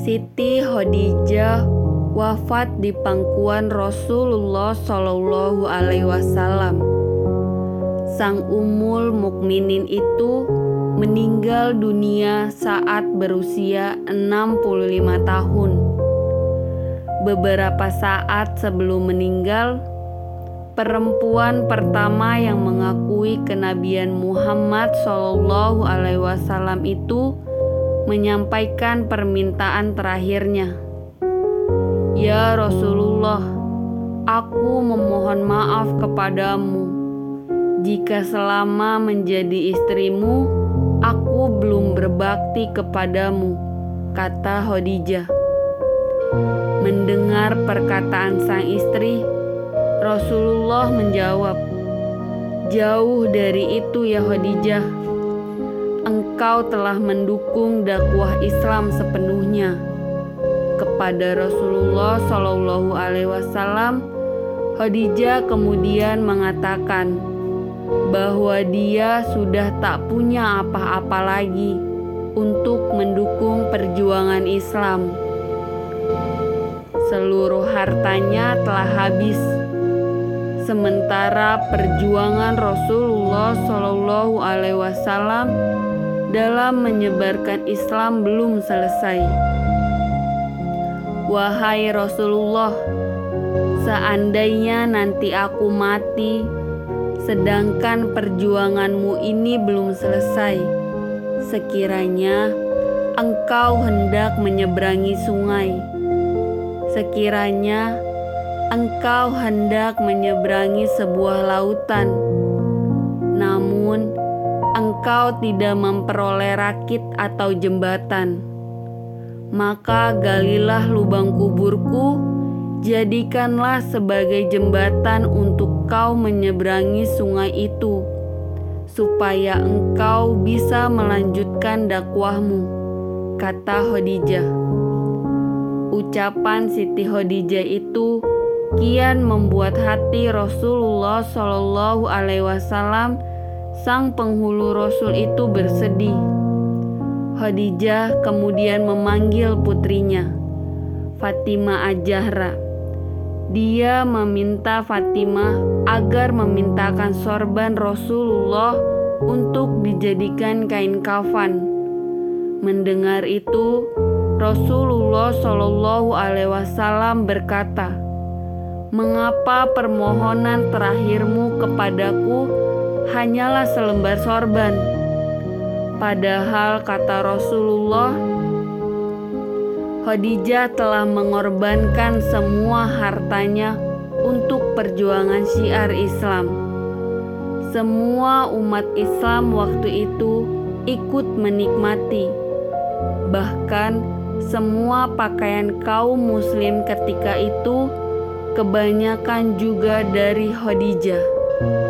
Siti Khadijah wafat di pangkuan Rasulullah Shallallahu Alaihi Wasallam. Sang Ummul Mukminin itu meninggal dunia saat berusia 65 tahun. Beberapa saat sebelum meninggal, perempuan pertama yang mengakui kenabian Muhammad Shallallahu Alaihi Wasallam itu menyampaikan permintaan terakhirnya. Ya Rasulullah, aku memohon maaf kepadamu jika selama menjadi istrimu aku belum berbakti kepadamu, kata Khadijah. Mendengar perkataan sang istri, Rasulullah menjawab, "Jauh dari itu ya Khadijah engkau telah mendukung dakwah Islam sepenuhnya kepada Rasulullah Shallallahu Alaihi Wasallam. Khadijah kemudian mengatakan bahwa dia sudah tak punya apa-apa lagi untuk mendukung perjuangan Islam. Seluruh hartanya telah habis, sementara perjuangan Rasulullah Shallallahu Alaihi Wasallam dalam menyebarkan Islam belum selesai. Wahai Rasulullah, seandainya nanti aku mati, sedangkan perjuanganmu ini belum selesai, sekiranya engkau hendak menyeberangi sungai, sekiranya engkau hendak menyeberangi sebuah lautan, namun engkau tidak memperoleh rakit atau jembatan, maka galilah lubang kuburku, jadikanlah sebagai jembatan untuk kau menyeberangi sungai itu, supaya engkau bisa melanjutkan dakwahmu, kata Khadijah. Ucapan Siti Khadijah itu kian membuat hati Rasulullah Shallallahu Alaihi Wasallam sang penghulu Rasul itu bersedih. Khadijah kemudian memanggil putrinya, Fatimah Ajahra. Dia meminta Fatimah agar memintakan sorban Rasulullah untuk dijadikan kain kafan. Mendengar itu, Rasulullah Shallallahu Alaihi Wasallam berkata, "Mengapa permohonan terakhirmu kepadaku?" hanyalah selembar sorban. Padahal kata Rasulullah, Khadijah telah mengorbankan semua hartanya untuk perjuangan syiar Islam. Semua umat Islam waktu itu ikut menikmati. Bahkan semua pakaian kaum muslim ketika itu kebanyakan juga dari Khadijah.